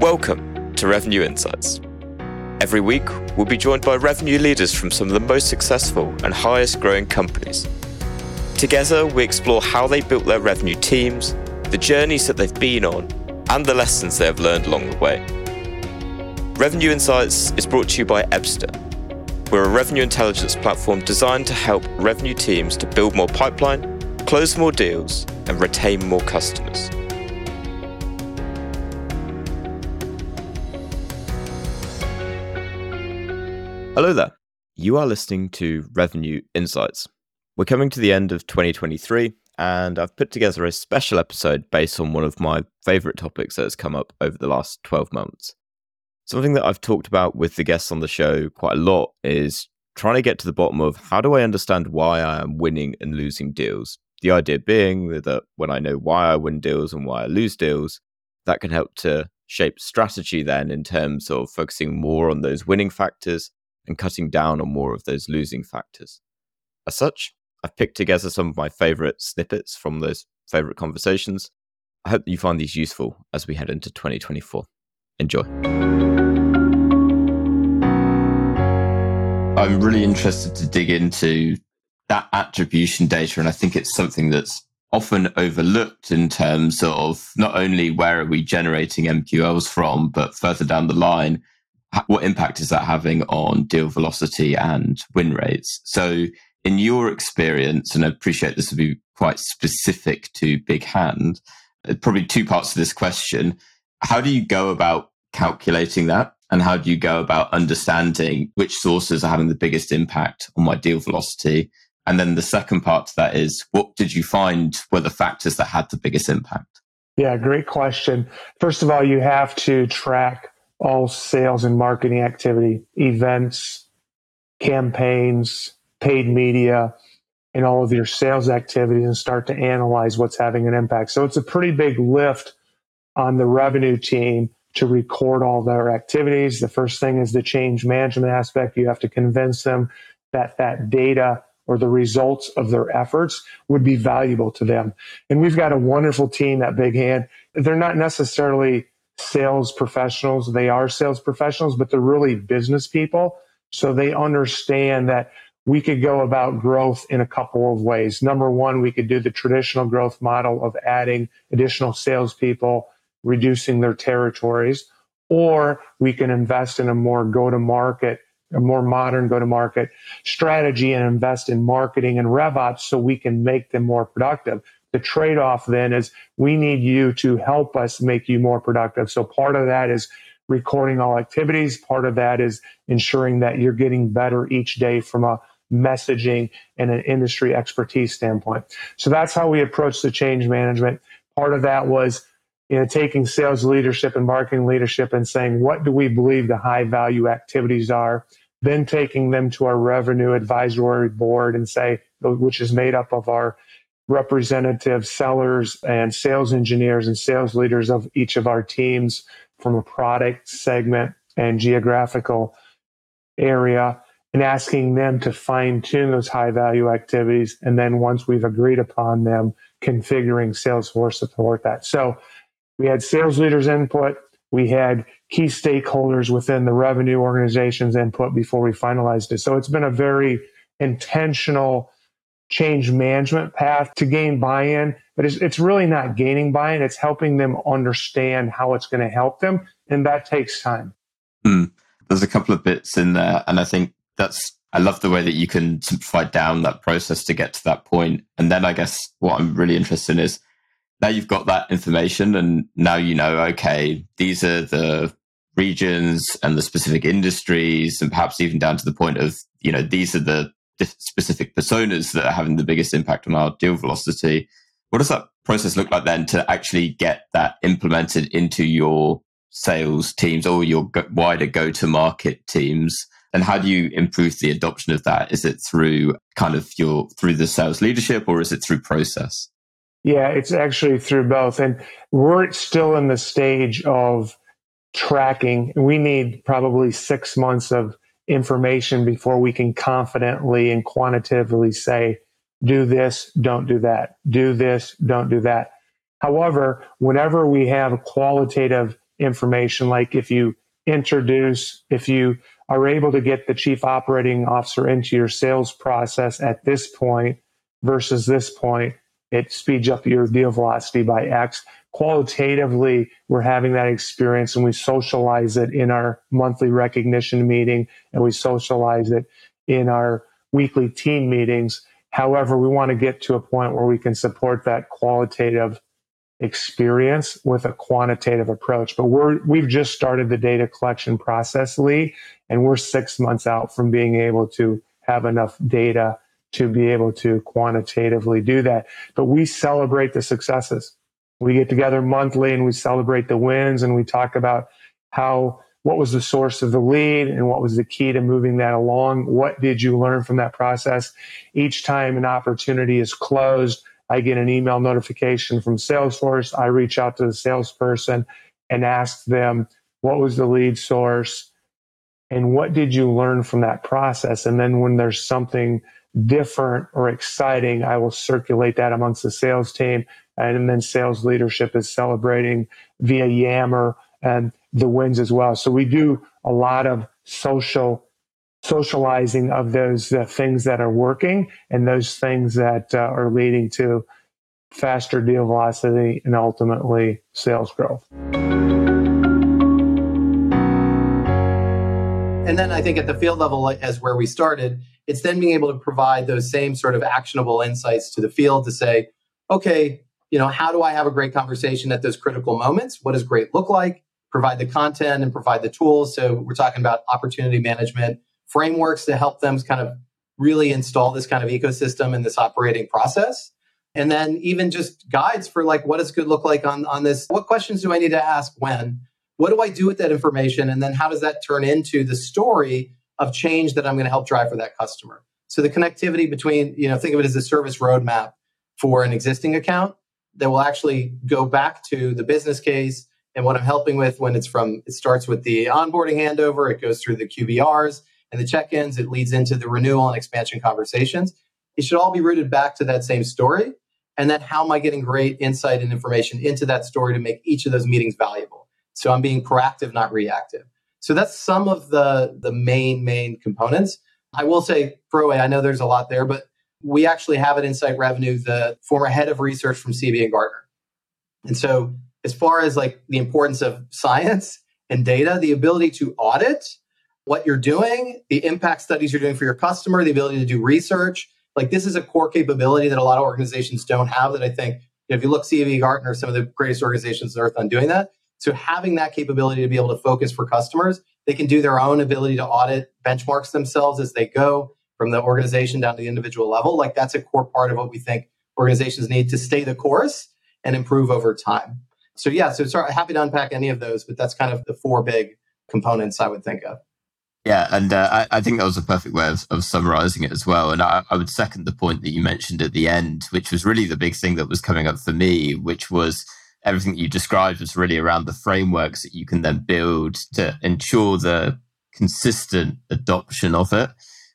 Welcome to Revenue Insights. Every week, we'll be joined by revenue leaders from some of the most successful and highest growing companies. Together, we explore how they built their revenue teams, the journeys that they've been on, and the lessons they have learned along the way. Revenue Insights is brought to you by Ebsta. We're a revenue intelligence platform designed to help revenue teams to build more pipeline, close more deals, and retain more customers. Hello there. You are listening to Revenue Insights. We're coming to the end of 2023, and I've put together a special episode based on one of my favorite topics that has come up over the last 12 months. Something that I've talked about with the guests on the show quite a lot is trying to get to the bottom of how do I understand why I am winning and losing deals. The idea being that when I know why I win deals and why I lose deals, that can help to shape strategy then in terms of focusing more on those winning factors and cutting down on more of those losing factors. As such, I've picked together some of my favorite snippets from those favorite conversations. I hope you find these useful as we head into 2024. Enjoy. I'm really interested to dig into that attribution data. And I think it's something that's often overlooked in terms of not only where are we generating MQLs from, but further down the line, what impact is that having on deal velocity and win rates? So, in your experience, and I appreciate this will be quite specific to BigHand, uh, probably two parts to this question. How do you go about calculating that? And how do you go about understanding which sources are having the biggest impact on my deal velocity? And then the second part to that is what did you find were the factors that had the biggest impact? Yeah, great question. First of all, you have to track all sales and marketing activity, events, campaigns, paid media, and all of your sales activities and start to analyze what's having an impact. So it's a pretty big lift on the revenue team to record all their activities. The first thing is the change management aspect. You have to convince them that that data or the results of their efforts would be valuable to them. And we've got a wonderful team at BigHand. They're not necessarily sales professionals. They are sales professionals, but they're really business people. So they understand that we could go about growth in a couple of ways. Number one, we could do the traditional growth model of adding additional salespeople, reducing their territories, or we can invest in a more go to market, a more modern go to market strategy and invest in marketing and rev ops so we can make them more productive. The trade off then is we need you to help us make you more productive. So part of that is recording all activities. Part of that is ensuring that you're getting better each day from a messaging and an industry expertise standpoint. So that's how we approach the change management. Part of that was you know, taking sales leadership and marketing leadership and saying, what do we believe the high value activities are? Then taking them to our revenue advisory board and say, which is made up of our representative sellers and sales engineers and sales leaders of each of our teams from a product segment and geographical area and asking them to fine tune those high value activities. And then once we've agreed upon them, configuring Salesforce to support that. So we had sales leaders input. We had key stakeholders within the revenue organizations input before we finalized it. So it's been a very intentional change management path to gain buy-in, but it's, it's really not gaining buy-in. It's helping them understand how it's going to help them. And that takes time. Mm. There's a couple of bits in there. And I think that's, I love the way that you can simplify down that process to get to that point. And then I guess what I'm really interested in is now you've got that information and now you know, okay, these are the regions and the specific industries and perhaps even down to the point of, you know, these are the specific personas that are having the biggest impact on our deal velocity. What does that process look like then to actually get that implemented into your sales teams or your wider go to market teams? And how do you improve the adoption of that? Is it through kind of your, through the sales leadership or is it through process? Yeah, it's actually through both. And we're still in the stage of tracking. We need probably six months of information before we can confidently and quantitatively say, do this, don't do that, do this, don't do that. However, whenever we have qualitative information, like if you introduce, if you are able to get the chief operating officer into your sales process at this point versus this point, it speeds up your deal velocity by X. Qualitatively, we're having that experience and we socialize it in our monthly recognition meeting and we socialize it in our weekly team meetings. However, we want to get to a point where we can support that qualitative experience with a quantitative approach. But we're we've just started the data collection process, Lee, and we're six months out from being able to have enough data to be able to quantitatively do that. But we celebrate the successes. We get together monthly and we celebrate the wins and we talk about how what was the source of the lead and what was the key to moving that along? What did you learn from that process? Each time an opportunity is closed, I get an email notification from Salesforce. I reach out to the salesperson and ask them, what was the lead source? And what did you learn from that process? And then when there's something different or exciting, I will circulate that amongst the sales team. And then sales leadership is celebrating via Yammer and the wins as well. So we do a lot of social socializing of those uh, things that are working and those things that uh, are leading to faster deal velocity and ultimately sales growth. And then I think at the field level, as where we started, it's then being able to provide those same sort of actionable insights to the field to say, okay, you know, how do I have a great conversation at those critical moments? What does great look like? Provide the content and provide the tools. So we're talking about opportunity management frameworks to help them kind of really install this kind of ecosystem and this operating process. And then even just guides for like, what does good look like on, on this? What questions do I need to ask when? What do I do with that information? And then how does that turn into the story of change that I'm going to help drive for that customer? So the connectivity between, you know, think of it as a service roadmap for an existing account that will actually go back to the business case and what I'm helping with when it's from, it starts with the onboarding handover, it goes through the QBRs, and the check ins, it leads into the renewal and expansion conversations. It should all be rooted back to that same story. And then how am I getting great insight and information into that story to make each of those meetings valuable? So I'm being proactive, not reactive. So that's some of the, the main, main components. I will say, ProA, I know there's a lot there, but we actually have at Insight Revenue the former head of research from CEB and Gartner. And so as far as like the importance of science and data, the ability to audit what you're doing, the impact studies you're doing for your customer, the ability to do research. Like this is a core capability that a lot of organizations don't have that I think you know, if you look CEB Gartner, some of the greatest organizations on earth on doing that. So having that capability to be able to focus for customers, they can do their own ability to audit benchmarks themselves as they go from the organization down to the individual level. Like that's a core part of what we think organizations need to stay the course and improve over time. So yeah, so sorry, happy to unpack any of those, but that's kind of the four big components I would think of. Yeah, and uh, I, I, think that was a perfect way of, of summarizing it as well. And I, I, would second the point that you mentioned at the end, which was really the big thing that was coming up for me, which was everything that you described was really around the frameworks that you can then build to ensure the consistent adoption of it.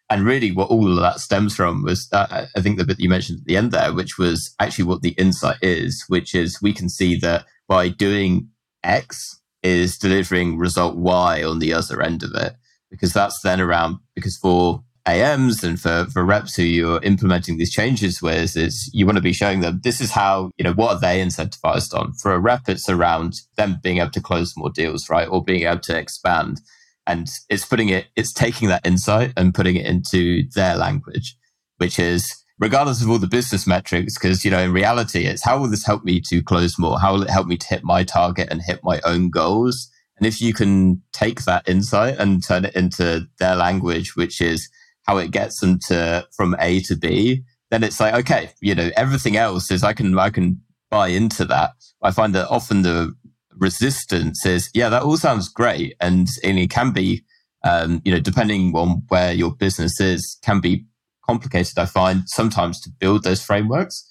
And really, what all of that stems from was, uh, I think the bit you mentioned at the end there, which was actually what the insight is, which is we can see that by doing X is delivering result Y on the other end of it because that's then around because for AMs and for, for reps who you're implementing these changes with is you want to be showing them this is how, you know, what are they incentivized on? For a rep, it's around them being able to close more deals, right? Or being able to expand. And it's putting it, it's taking that insight and putting it into their language, which is regardless of all the business metrics, because, you know, in reality, it's how will this help me to close more? How will it help me to hit my target and hit my own goals? And if you can take that insight and turn it into their language, which is how it gets them to from A to B, then it's like, okay, you know, everything else is I can I can buy into that. I find that often the resistance is, yeah, that all sounds great. And, and it can be, um, you know, depending on where your business is, can be complicated, I find, sometimes to build those frameworks.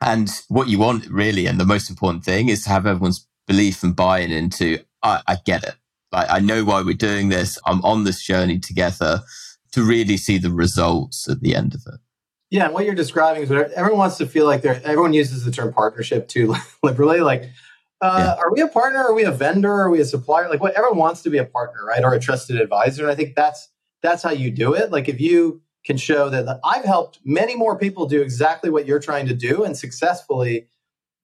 And what you want really, and the most important thing is to have everyone's belief and buy-in into I, I get it. Like I know why we're doing this. I'm on this journey together to really see the results at the end of it. Yeah, and what you're describing is what everyone wants to feel like they're. Everyone uses the term partnership too liberally. Like, uh, yeah. are we a partner? Are we a vendor? Are we a supplier? Like, what everyone wants to be a partner, right, or a trusted advisor. And I think that's that's how you do it. Like, if you can show that I've helped many more people do exactly what you're trying to do and successfully.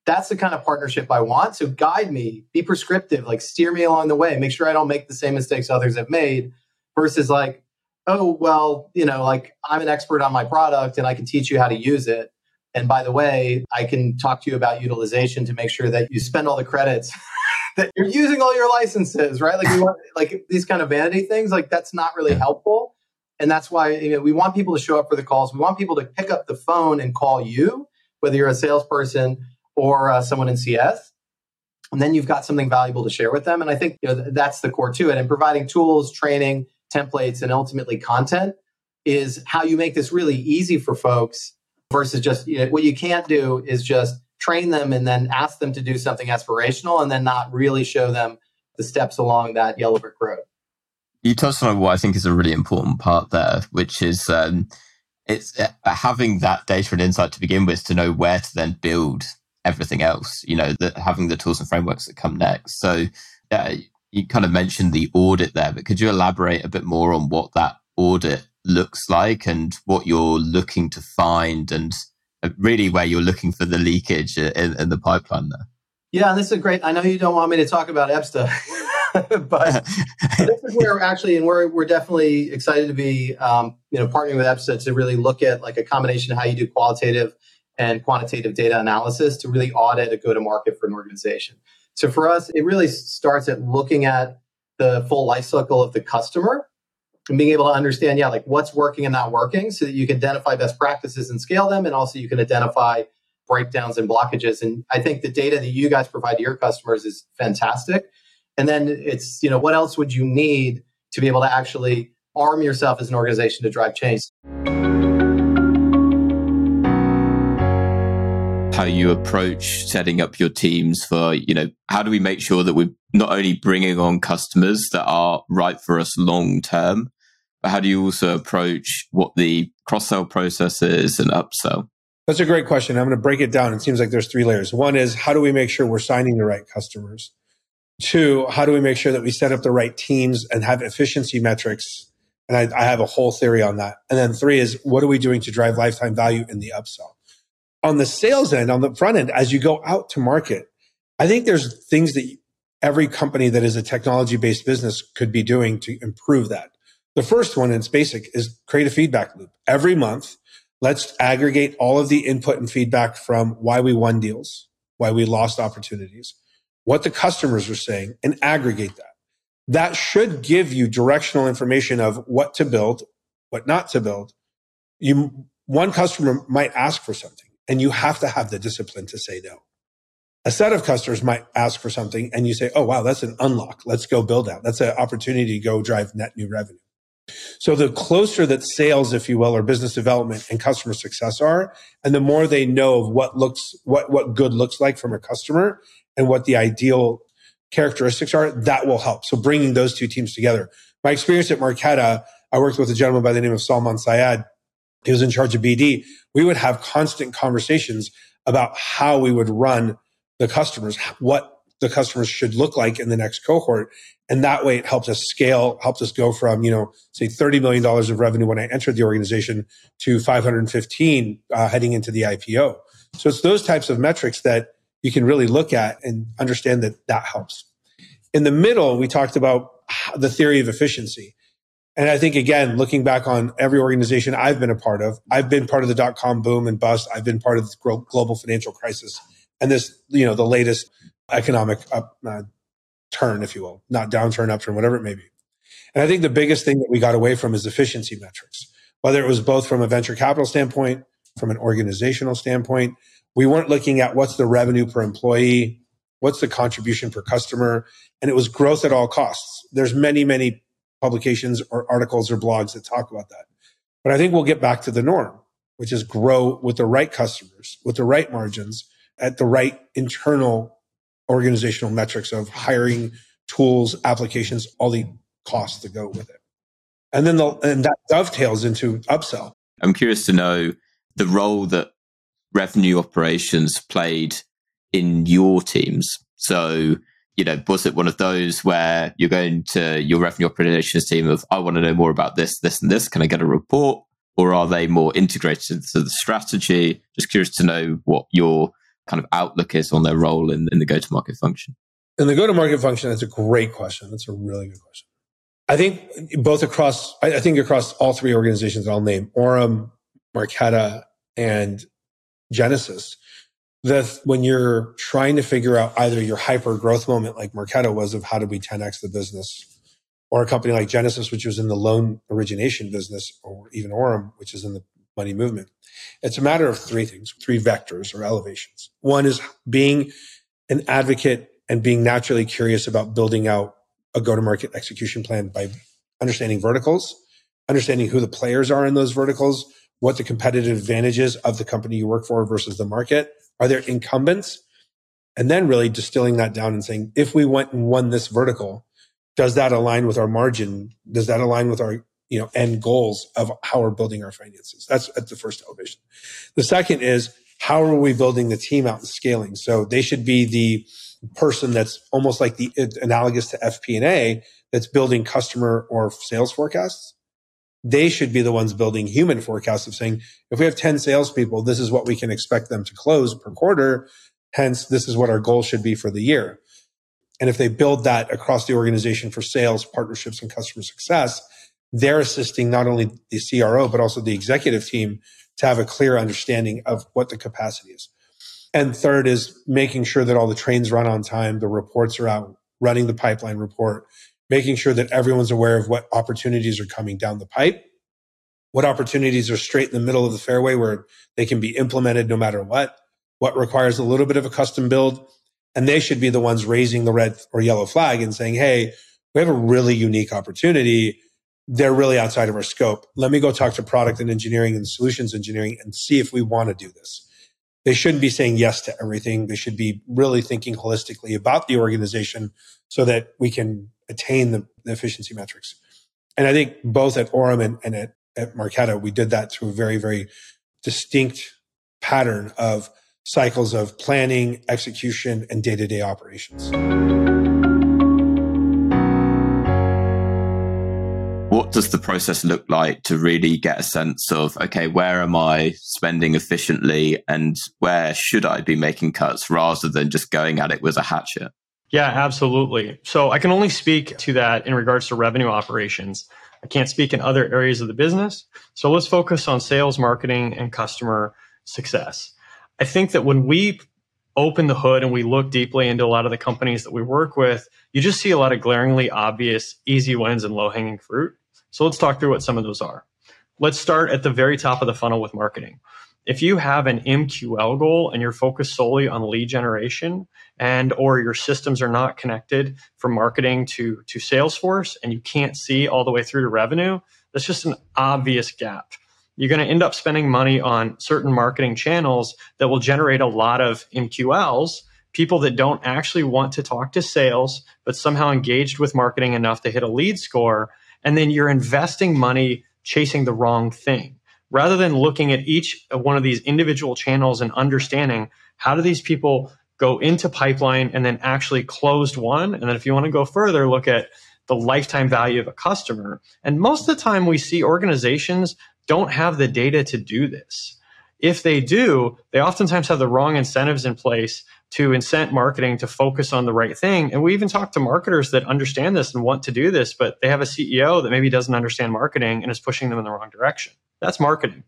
That's the kind of partnership I want. So guide me, be prescriptive, like steer me along the way, make sure I don't make the same mistakes others have made versus like, oh, well, you know, like I'm an expert on my product and I can teach you how to use it. And by the way, I can talk to you about utilization to make sure that you spend all the credits that you're using all your licenses, right? Like want like these kind of vanity things, like that's not really helpful. And that's why you know, we want people to show up for the calls. We want people to pick up the phone and call you, whether you're a salesperson or uh, someone in CS. And then you've got something valuable to share with them. And I think you know, that's the core to it. And providing tools, training, templates, and ultimately content is how you make this really easy for folks versus just you know, what you can't do is just train them and then ask them to do something aspirational and then not really show them the steps along that yellow brick road. You touched on what I think is a really important part there, which is um, it's uh, having that data and insight to begin with to know where to then build everything else. You know, having the tools and frameworks that come next. So, yeah, you kind of mentioned the audit there, but could you elaborate a bit more on what that audit looks like and what you're looking to find and uh, really where you're looking for the leakage in, in the pipeline there? Yeah, this is great. I know you don't want me to talk about EBSTA, but this is where actually, and we're we're definitely excited to be, um, you know, partnering with EBSTA to really look at like a combination of how you do qualitative and quantitative data analysis to really audit a go to market for an organization. So for us, it really starts at looking at the full life cycle of the customer and being able to understand, yeah, like what's working and not working so that you can identify best practices and scale them. And also you can identify breakdowns and blockages. And I think the data that you guys provide to your customers is fantastic. And then it's, you know, what else would you need to be able to actually arm yourself as an organization to drive change? how you approach setting up your teams for, you know, how do we make sure that we're not only bringing on customers that are right for us long term, how do you also approach what the cross sell process is and upsell? That's a great question. I'm going to break it down. It seems like there's three layers. One is how do we make sure we're signing the right customers? Two, how do we make sure that we set up the right teams and have efficiency metrics? And I, I have a whole theory on that. And then three is what are we doing to drive lifetime value in the upsell? on the sales end, on the front end, as you go out to market, I think there's things that every company that is a technology based business could be doing to improve that. The first one, and it's basic, is create a feedback loop. Every month, let's aggregate all of the input and feedback from why we won deals, why we lost opportunities, what the customers are saying, and aggregate that. That should give you directional information of what to build, what not to build. You, one customer might ask for something and you have to have the discipline to say no. A set of customers might ask for something and you say, Oh, wow, that's an unlock. Let's go build out. That's an opportunity to go drive net new revenue. So the closer that sales, if you will, or business development and customer success are, and the more they know of what looks, what, what good looks like from a customer and what the ideal characteristics are, that will help. So bringing those two teams together. My experience at Marqeta, I worked with a gentleman by the name of Salman Syed he was in charge of BD, we would have constant conversations about how we would run the customers, what the customers should look like in the next cohort. And that way it helped us scale, helped us go from, you know, say $30 million of revenue when I entered the organization to 515 uh, heading into the IPO. So it's those types of metrics that you can really look at and understand that that helps. In the middle, we talked about the theory of efficiency. And I think again, looking back on every organization I've been a part of, I've been part of the dot com boom and bust. I've been part of the global financial crisis and this, you know, the latest economic up, uh, turn, if you will, not downturn, upturn, whatever it may be. And I think the biggest thing that we got away from is efficiency metrics, whether it was both from a venture capital standpoint, from an organizational standpoint. We weren't looking at what's the revenue per employee, what's the contribution per customer, and it was growth at all costs. There's many, many publications or articles or blogs that talk about that. But I think we'll get back to the norm, which is grow with the right customers, with the right margins, at the right internal organizational metrics of hiring, tools, applications, all the costs that go with it. And then the, and that dovetails into upsell. I'm curious to know the role that revenue operations played in your teams. So, you know, was it one of those where you're going to your revenue operations team of, I want to know more about this, this, and this? Can I get a report? Or are they more integrated to the strategy? Just curious to know what your kind of outlook is on their role in, in the go to market function. In the go to market function, that's a great question. That's a really good question. I think both across, I think across all three organizations I'll name, Orum, Marqeta, and Genesis, that when you're trying to figure out either your hyper growth moment like Marqeta was of how did we 10x the business, or a company like Genesis, which was in the loan origination business, or even Orum, which is in the money movement. It's a matter of three things, three vectors or elevations. One is being an advocate and being naturally curious about building out a go to market execution plan by understanding verticals, understanding who the players are in those verticals, what the competitive advantages of the company you work for versus the market. Are there incumbents? And then really distilling that down and saying, if we went and won this vertical, does that align with our margin? Does that align with our you know end goals of how we're building our finances? That's at the first elevation. The second is how are we building the team out and scaling? So they should be the person that's almost like the analogous to FP&A that's building customer or sales forecasts. They should be the ones building human forecasts of saying, if we have 10 salespeople, this is what we can expect them to close per quarter. Hence, this is what our goal should be for the year. And if they build that across the organization for sales, partnerships, and customer success, they're assisting not only the CRO, but also the executive team to have a clear understanding of what the capacity is. And third is making sure that all the trains run on time, the reports are out, running the pipeline report, making sure that everyone's aware of what opportunities are coming down the pipe, what opportunities are straight in the middle of the fairway where they can be implemented no matter what, what requires a little bit of a custom build. And they should be the ones raising the red or yellow flag and saying, Hey, we have a really unique opportunity. They're really outside of our scope. Let me go talk to product and engineering and solutions engineering and see if we want to do this they shouldn't be saying yes to everything. They should be really thinking holistically about the organization so that we can attain the, the efficiency metrics. And I think both at Orum and, and at, at Marqeta, we did that through a very, very distinct pattern of cycles of planning, execution, and day to day operations. What does the process look like to really get a sense of okay where am i spending efficiently and where should i be making cuts rather than just going at it with a hatchet? Yeah absolutely. So i can only speak to that in regards to revenue operations. I can't speak in other areas of the business. So let's focus on sales marketing and customer success. I think that when we open the hood and we look deeply into a lot of the companies that we work with, you just see a lot of glaringly obvious easy wins and low hanging fruit. So let's talk through what some of those are. Let's start at the very top of the funnel with marketing. If you have an MQL goal and you're focused solely on lead generation and or your systems are not connected from marketing to to Salesforce and you can't see all the way through to revenue, that's just an obvious gap. You're going to end up spending money on certain marketing channels that will generate a lot of MQLs, people that don't actually want to talk to sales, but somehow engaged with marketing enough to hit a lead score and then you're investing money chasing the wrong thing. Rather than looking at each one of these individual channels and understanding how do these people go into pipeline and then actually closed won. And then if you want to go further look at the lifetime value of a customer. And most of the time we see organizations don't have the data to do this. If they do they oftentimes have the wrong incentives in place to incent marketing to focus on the right thing. And we even talk to marketers that understand this and want to do this, but they have a CEO that maybe doesn't understand marketing and is pushing them in the wrong direction. That's marketing.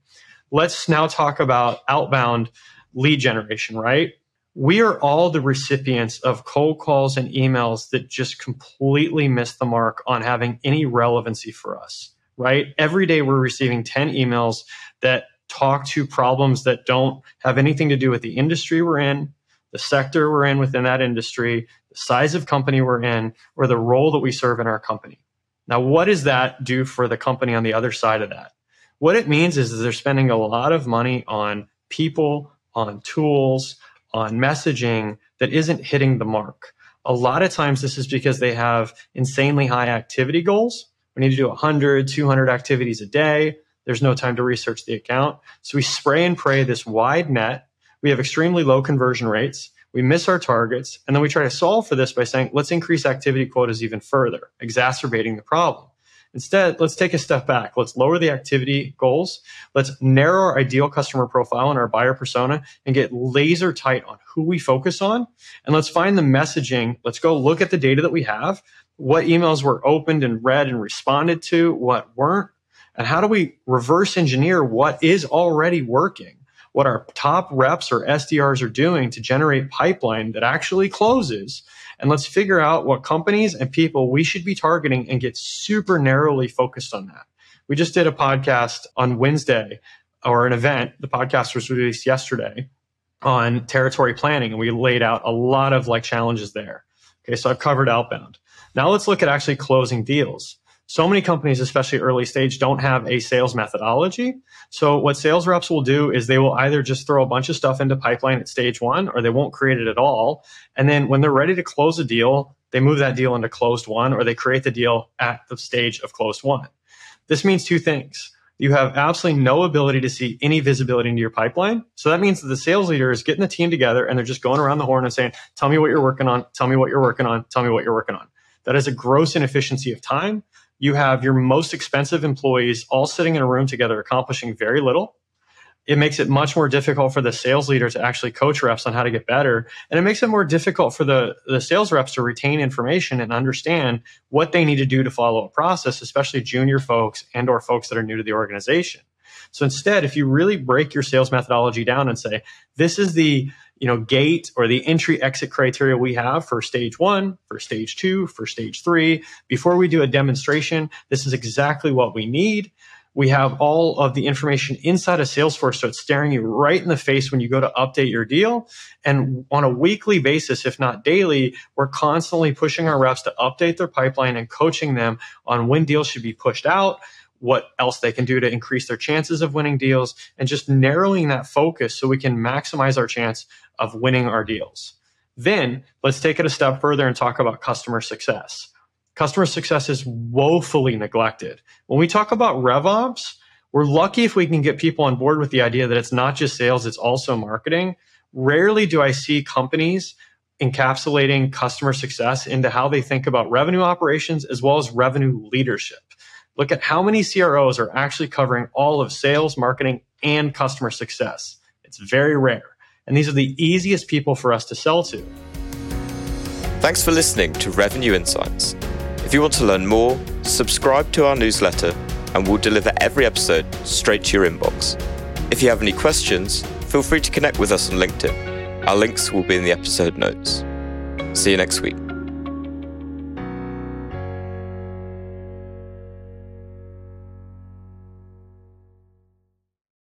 Let's now talk about outbound lead generation, right? We are all the recipients of cold calls and emails that just completely miss the mark on having any relevancy for us, right? Every day we're receiving 10 emails that talk to problems that don't have anything to do with the industry we're in, the sector we're in within that industry, the size of company we're in, or the role that we serve in our company. Now, what does that do for the company on the other side of that? What it means is, they're spending a lot of money on people, on tools, on messaging that isn't hitting the mark. A lot of times, this is because they have insanely high activity goals. We need to do 100, 200 activities a day. There's no time to research the account. So we spray and pray this wide net. We have extremely low conversion rates. We miss our targets. And then we try to solve for this by saying, let's increase activity quotas even further, exacerbating the problem. Instead, let's take a step back. Let's lower the activity goals. Let's narrow our ideal customer profile and our buyer persona and get laser tight on who we focus on. And let's find the messaging. Let's go look at the data that we have, what emails were opened and read and responded to, what weren't, and how do we reverse engineer what is already working? What our top reps or SDRs are doing to generate pipeline that actually closes and let's figure out what companies and people we should be targeting and get super narrowly focused on that. We just did a podcast on Wednesday or an event. The podcast was released yesterday on territory planning and we laid out a lot of like challenges there. Okay. So I've covered outbound. Now let's look at actually closing deals so many companies, especially early stage, don't have a sales methodology. So what sales reps will do is they will either just throw a bunch of stuff into pipeline at stage one or they won't create it at all. And then when they're ready to close a deal, they move that deal into closed won or they create the deal at the stage of closed won. This means two things. You have absolutely no ability to see any visibility into your pipeline. So that means that the sales leader is getting the team together and they're just going around the horn and saying, tell me what you're working on. Tell me what you're working on. Tell me what you're working on. That is a gross inefficiency of time you have your most expensive employees all sitting in a room together accomplishing very little. It makes it much more difficult for the sales leader to actually coach reps on how to get better. And it makes it more difficult for the, the sales reps to retain information and understand what they need to do to follow a process, especially junior folks and or folks that are new to the organization. So instead, if you really break your sales methodology down and say, this is the you know gate or the entry exit criteria we have for stage one for stage two for stage three. Before we do a demonstration this is exactly what we need. We have all of the information inside of salesforce so it's staring you right in the face when you go to update your deal. And on a weekly basis if not daily we're constantly pushing our reps to update their pipeline and coaching them on when deals should be pushed out what else they can do to increase their chances of winning deals and just narrowing that focus so we can maximize our chance of winning our deals. Then let's take it a step further and talk about customer success. Customer success is woefully neglected. When we talk about RevOps, we're lucky if we can get people on board with the idea that it's not just sales, it's also marketing. Rarely do I see companies encapsulating customer success into how they think about revenue operations as well as revenue leadership. Look at how many CROs are actually covering all of sales, marketing, and customer success. It's very rare. And these are the easiest people for us to sell to. Thanks for listening to Revenue Insights. If you want to learn more, subscribe to our newsletter and we'll deliver every episode straight to your inbox. If you have any questions, feel free to connect with us on LinkedIn. Our links will be in the episode notes. See you next week.